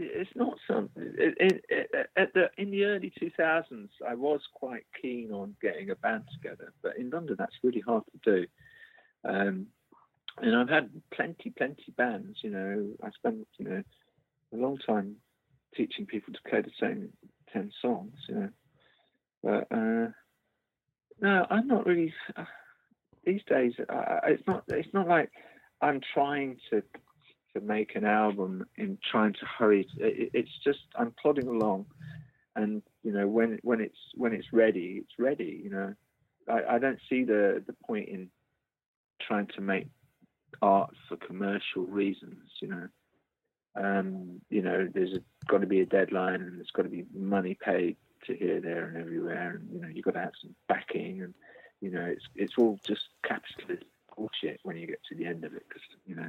it's not something. At the in the early 2000s, I was quite keen on getting a band together, but in London that's really hard to do. Um, and I've had plenty, plenty bands. You know, I spent you know a long time teaching people to play the same ten songs. You know, but uh, no, I'm not really. Uh, these days, uh, it's not. It's not like I'm trying to to make an album in trying to hurry. It, it's just I'm plodding along, and you know when when it's when it's ready, it's ready. You know, I, I don't see the the point in trying to make art for commercial reasons. You know, um, you know, there's got to be a deadline and there's got to be money paid to here, there, and everywhere, and you know, you've got to have some backing, and you know, it's it's all just capitalist bullshit when you get to the end of it, because you know,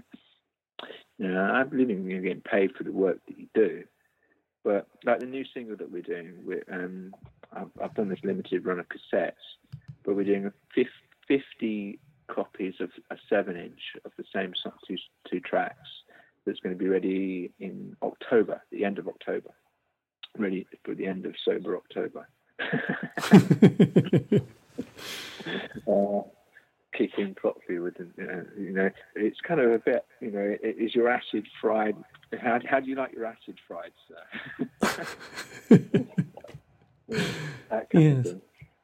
you know, I believe in getting paid for the work that you do, but like the new single that we're doing, we're, um, I've, I've done this limited run of cassettes, but we're doing a 50 copies of a seven inch of the same two, two tracks that's going to be ready in October, the end of October, ready for the end of sober October. uh, kicking properly with uh, you know it's kind of a bit you know is your acid fried? How, how do you like your acid fried sir? Yes.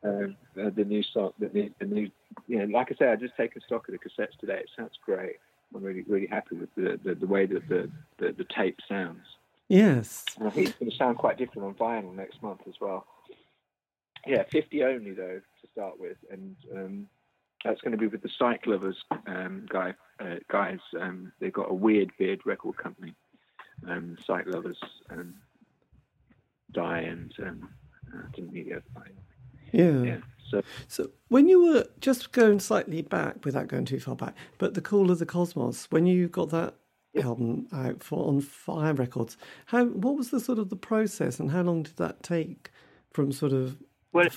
Um, the new song the new, the new you know like I said I just taken stock of the cassettes today. It sounds great. I'm really really happy with the the, the way that the, the, the tape sounds. Yes. And I think it's going to sound quite different on vinyl next month as well. Yeah 50 only though to start with. And um, that's going to be with the Psych Lovers um, guy uh, guys. Um, they've got a weird beard record company. Um, Psych Lovers um, die and um, uh, didn't meet the other guy. Yeah. Yeah. So, So when you were just going slightly back, without going too far back, but the Call of the Cosmos, when you got that album out for on Fire Records, how what was the sort of the process, and how long did that take from sort of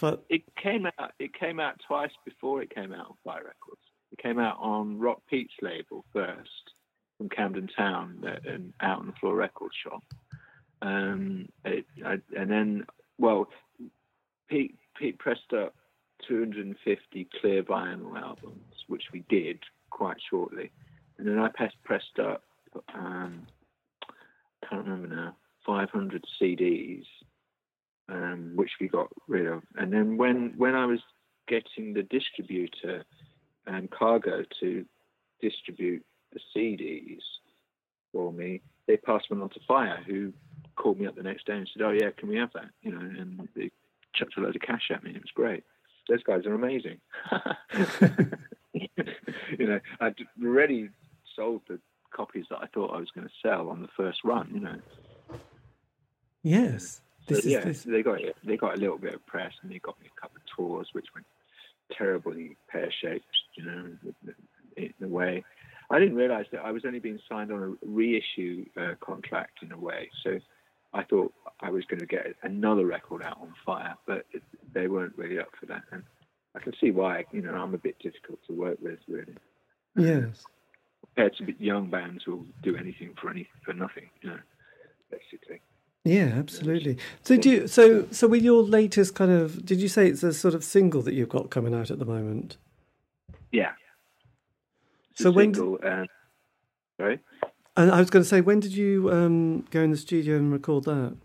well, it came out. It came out twice before it came out on Fire Records. It came out on Rock Pete's label first from Camden Town uh, and out on the Floor Record Shop. Um, it, I, and then, well, Pete Pete pressed up 250 clear vinyl albums, which we did quite shortly, and then I pressed pressed up. Um, can't remember now. 500 CDs um, which we got rid of. And then when when I was getting the distributor and Cargo to distribute the CDs for me, they passed one on to Fire, who called me up the next day and said, "Oh yeah, can we have that?" You know, and they chucked a load of cash at me. It was great. Those guys are amazing. you know, I'd already sold the copies that I thought I was going to sell on the first run. You know, yes, this is yeah, this. they got they got a little bit of press, and they got me a couple of tours, which went terribly pear shaped, you know, in a way. I didn't realise that I was only being signed on a reissue uh, contract in a way, so I thought I was going to get another record out on Fire, but it, they weren't really up for that, and I can see why. You know, I'm a bit difficult to work with, really, Yes. compared to young bands who'll do anything for any for nothing, you know, basically. Yeah, absolutely. So do you, so so with your latest kind of did you say it's a sort of single that you've got coming out at the moment? Yeah. It's So when- single, uh, sorry. And I was going to say, when did you um, go in the studio and record that?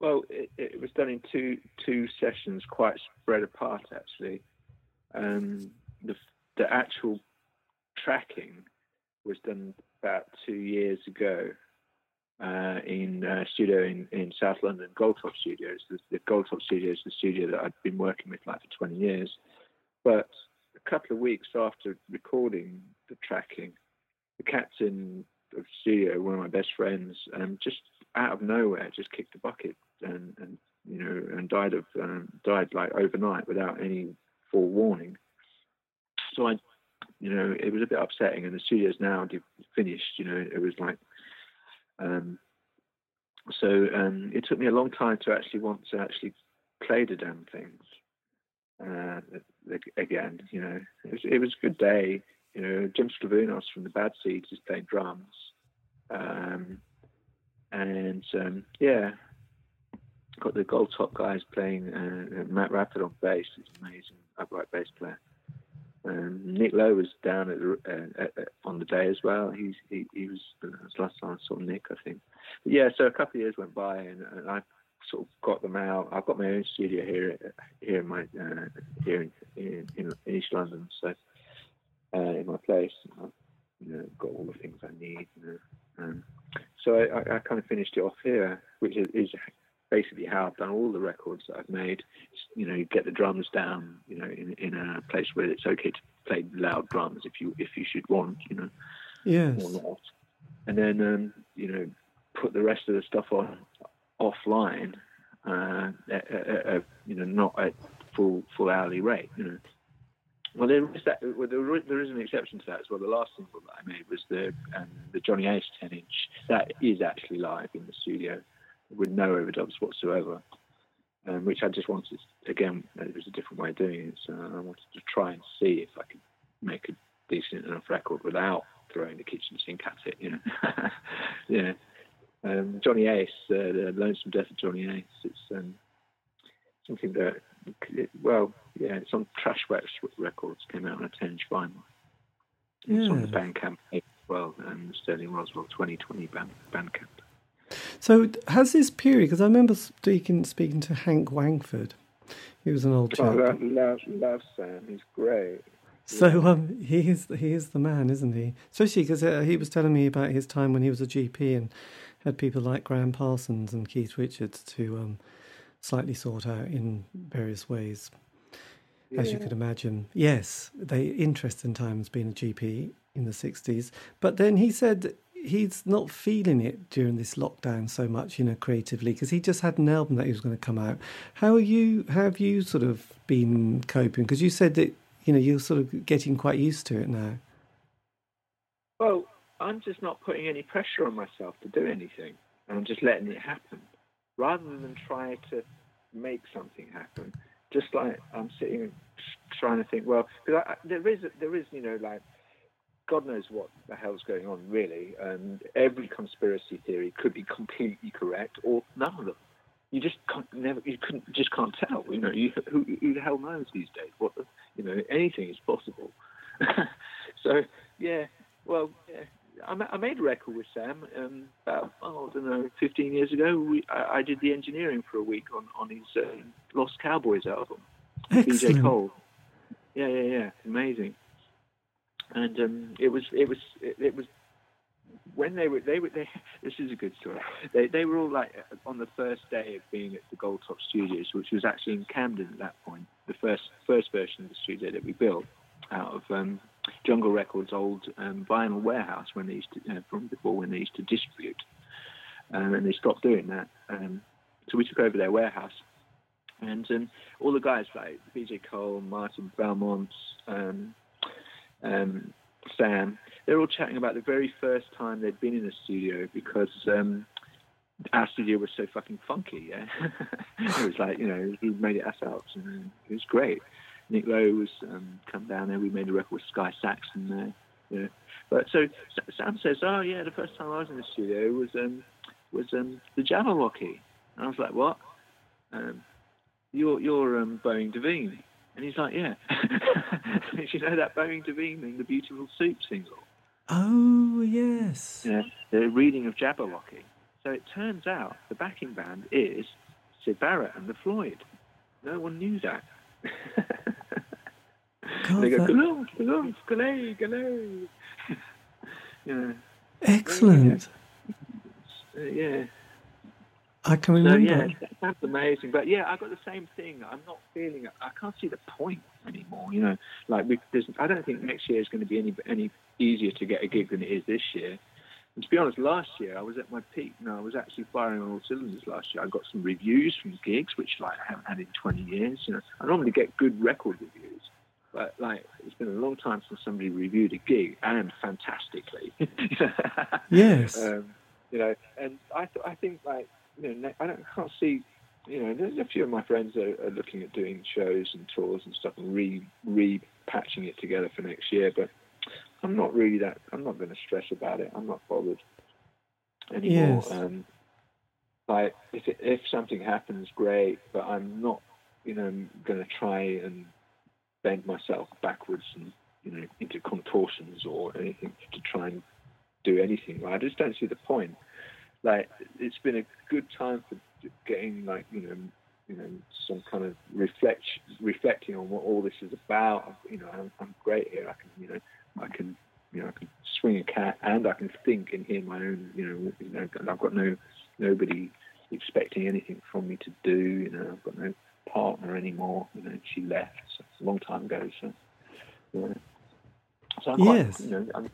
Well, it, it was done in two two sessions, quite spread apart actually. Um, the the actual tracking was done about two years ago uh, in a studio in, in South London, Goldtop Studios. The, the Goldtop Studios is the studio that I'd been working with like for 20 years. But a couple of weeks after recording the tracking, the captain of the studio, one of my best friends, um, just out of nowhere, just kicked the bucket and, and you know, and died of um, died like overnight without any forewarning. So I, you know, it was a bit upsetting. And the studio's now finished. You know, it was like, um, so um, it took me a long time to actually want to actually play the damn things. uh, again. You know, it was, it was a good day. You know, Jim Sclavunos from the Bad Seeds is playing drums, um, and um, yeah, got the Gold Top guys playing. Uh, Matt Rapid on bass, he's amazing upright bass player. Um, Nick Lowe was down at, uh, at, at, on the day as well. He's, he he was the last time I saw Nick, I think. But yeah, so a couple of years went by, and, and I sort of got them out. I've got my own studio here here in my uh, here in, in, in, East London, so uh, in my place, I've you know, got all the things I need. You know. um, so I, I, kind of finished it off here, which is, is basically how I've done all the records that I've made. You know, you get the drums down, you know, in, in a place where it's okay to play loud drums if you if you should want, you know, yes, or not. And then um, you know, put the rest of the stuff on offline, uh, at, at, at, you know, not at full full hourly rate, you know. Well, there is that. Well, there, there is an exception to that as well. The last single that I made was the um, the Johnny Ace 10 inch. That is actually live in the studio with no overdubs whatsoever. Um, which I just wanted. Again, it was a different way of doing it, so I wanted to try and see if I could make a decent enough record without throwing the kitchen sink at it. You know, yeah. Um, Johnny Ace, uh, the Lonesome Death of Johnny Ace. It's um, something that, well, yeah, it's on Trashworks Records. Came out on a 10-inch vinyl. Yeah. It's on the Bandcamp as well, and Sterling Roswell 2020 band, Bandcamp. So has this period? Because I remember speaking speaking to Hank Wangford. He was an old chap. Oh, love, love, love Sam. He's great. So um, he is he is the man, isn't he? Especially because uh, he was telling me about his time when he was a GP and had people like Gram Parsons and Keith Richards to um, slightly sort out in various ways. Yeah. As you could imagine, yes, they interesting times being a GP in the sixties. But then he said he's not feeling it during this lockdown so much, you know, creatively, because he just had an album that he was going to come out. How are you? How have you sort of been coping? Because you said that you know you're sort of getting quite used to it now. Well, I'm just not putting any pressure on myself to do anything. and I'm just letting it happen, rather than try to make something happen. Just like I'm sitting and trying to think, well, because there is there is you know like God knows what the hell's going on, really. And every conspiracy theory could be completely correct, or none of them. You just can't never. You couldn't just can't tell. You know, you, who, who the hell knows these days? What the, you know, anything is possible. so yeah, well, yeah. I, made a record with Sam um, about oh, I don't know, 15 years ago. We, I, I, did the engineering for a week on on his uh, Lost Cowboys album. Excellent. BJ Cole. Yeah, yeah, yeah. Amazing and um, it was it was it, it, was when they were they were they, this is a good story. They they were all like on the first day of being at the Gold Top Studios which was actually in Camden at that point the first first version of the studio that we built out of um, Jungle Records old um, vinyl warehouse when they used to uh, from before when they used to distribute. Um, and they stopped doing that. Um, so we took over their warehouse. And um, all the guys like BJ Cole Martin Belmont um, Sam, they're all chatting about the very first time they'd been in a studio because um, our studio was so fucking funky. Yeah, it was like you know we made it ourselves, and it was great. Nick Lowe was um, come down there. We made a record with Sky Saxon there. Yeah. But so Sam says, "Oh yeah, the first time I was in the studio was um, was um, the Jabberwocky," and I was like, "What?" Um, you're you're um, Boeing Duveen. And he's like, yeah. you know that Boeing Duveen thing, the Beautiful Soup single? Oh, yes. Yeah, the reading of Jabberwocky. So it turns out the backing band is Syd Barrett and the Floyd. No one knew that. God, they go, galoof, galoof, galay, galay. yeah. Excellent. Uh, yeah. I can remember. So, yeah, that's amazing. But yeah, I got the same thing. I'm not feeling. it. I can't see the point anymore. You know, like we, I don't think next year is going to be any any easier to get a gig than it is this year. And to be honest, last year I was at my peak. No, I was actually firing on all cylinders last year. I got some reviews from gigs, which like I haven't had in 20 years. You know, I normally get good record reviews, but like it's been a long time since somebody reviewed a gig and fantastically. yes. Um, you know, and I th- I think like you know, I don't can't see you know, there's a few of my friends that are looking at doing shows and tours and stuff and re re patching it together for next year. But I'm not really that. I'm not going to stress about it. I'm not bothered anymore. Yes. Um, like if it, if something happens, great. But I'm not, you know, going to try and bend myself backwards and you know into contortions or anything to try and do anything. I just don't see the point. Like it's been a good time for getting like you know you know some kind of reflect reflecting on what all this is about. You know, I'm, I'm great here. I can you know I can you know I can swing a cat and I can think and hear my own you know you know I've got no nobody expecting anything from me to do. You know I've got no partner anymore. You know she left so a long time ago. So you know, so I'm quite Yes. you know I'm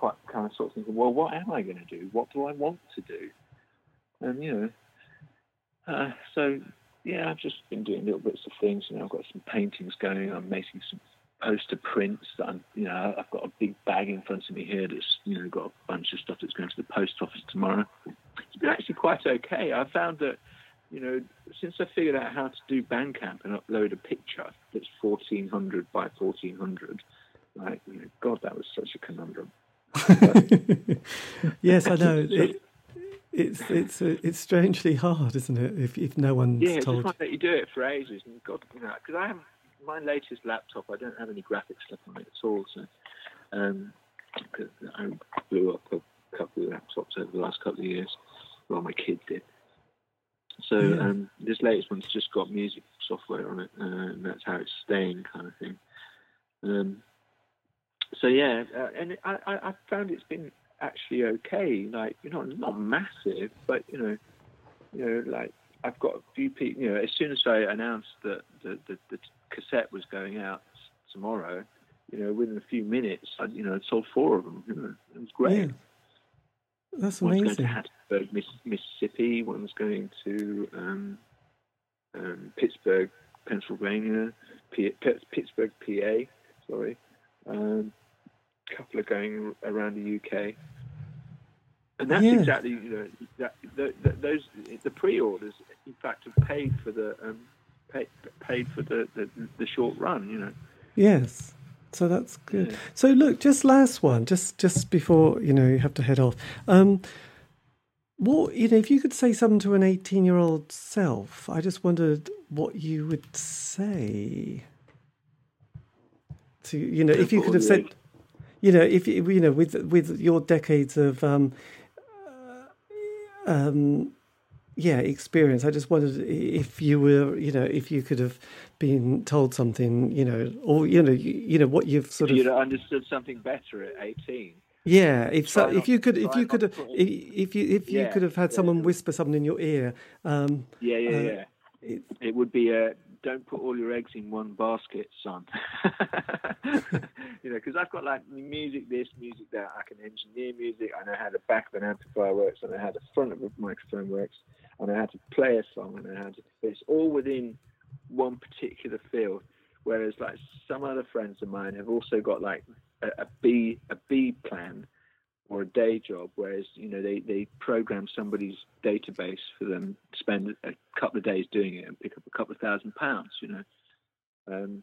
quite kind of sort of thinking well what am I going to do? What do I want to do? And you know uh, so yeah, I've just been doing little bits of things. You know, I've got some paintings going. I'm making some poster prints. That I'm, you know, I've got a big bag in front of me here that's, you know, got a bunch of stuff that's going to the post office tomorrow. It's been actually quite okay. I found that, you know, since I figured out how to do Bandcamp and upload a picture that's 1400 by 1400, like, you know, God, that was such a conundrum. yes, I know. It, it's it's uh, it's strangely hard, isn't it? If if no one's Yeah, told. like that you do it for ages, and God, you know, because I haven't my latest laptop. I don't have any graphics stuff on it at all. So, um, I blew up a couple of laptops over the last couple of years. Well, my kid did. So Yeah. um, this latest one's just got music software on it, uh, and that's how it's staying, kind of thing. Um, so yeah, uh, and I, I, I found it's been actually okay. Like you know, not massive, but you know, you know, like I've got a few people. You know, as soon as I announced that the, the, the cassette was going out tomorrow, you know, within a few minutes, I, you know, I sold four of them. You know, it was great. Yeah. That's One's going to Hattiesburg, Miss, Mississippi. One's going to um, um, Pittsburgh, Pennsylvania. P- P- Pittsburgh, PA. Sorry. Um, a couple are going around the UK. And that's Yeah. exactly you know that, the, the, those the pre-orders in fact have paid for the um, pay, paid for the, the the short run you know Yes. So that's good. Yeah. So look, just last one, just just before you know you have to head off. Um, what you know, if you could say something to an eighteen-year-old self, I just wondered what you would say. To you know, if you could have said, you know, if you you know, with with your decades of um, uh, um, yeah, experience. I just wondered if you were, you know, if you could have been told something, you know, or you know, you, you know what you've sort if you'd of, have understood something better at 18 yeah. If so, if you could, if you could have, if if you if you Yeah, could have had yeah. someone whisper something in your ear, um, yeah yeah Uh, yeah it, it would be a don't put all your eggs in one basket son. You know because i've got like music this music that. I can engineer music. I know how the back of an amplifier works. I know how the front of a microphone works. I know how to play a song. I know how to it's all within one particular field. Whereas like some other friends of mine have also got like a, a b a b plan or a day job, whereas you know they, they program somebody's database for them, spend a couple of days doing it, and pick up a couple of thousand pounds. You know, um,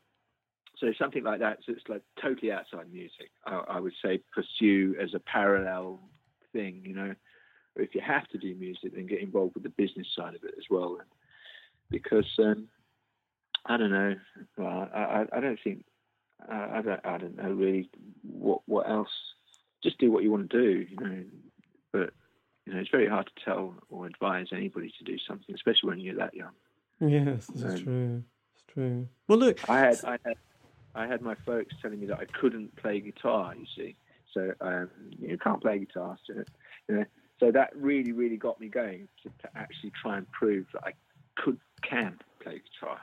so something like that. So it's like totally outside music. I, I would say pursue as a parallel thing. You know, if you have to do music, then get involved with the business side of it as well. Because um, I don't know, well, I, I, I don't think I, I don't I don't know really what what else just do what you want to do, you know. But you know, it's very hard to tell or advise anybody to do something, especially when you're that young. yes, this is Um, true. It's true. Well, look, I had, I had, I had my folks telling me that I couldn't play guitar. You see, so um, you can't play guitar, so, you know. So that really, really got me going to, to actually try and prove that I could can play guitar.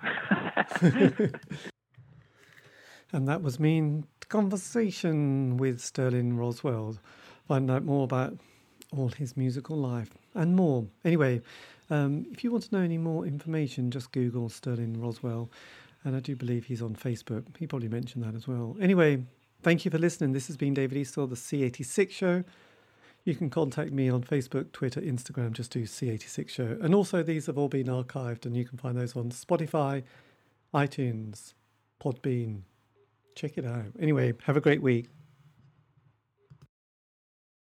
and that was me in conversation with Sterling Roswell. Find out more about all his musical life and more. Anyway, um, if you want to know any more information, just Google Sterling Roswell. And I do believe he's on Facebook. He probably mentioned that as well. Anyway, thank you for listening. This has been David Eastaugh, the C86 show. You can contact me on Facebook, Twitter, Instagram, just do C86 Show. And also, these have all been archived, and you can find those on Spotify, iTunes, Podbean. Check it out. Anyway, have a great week.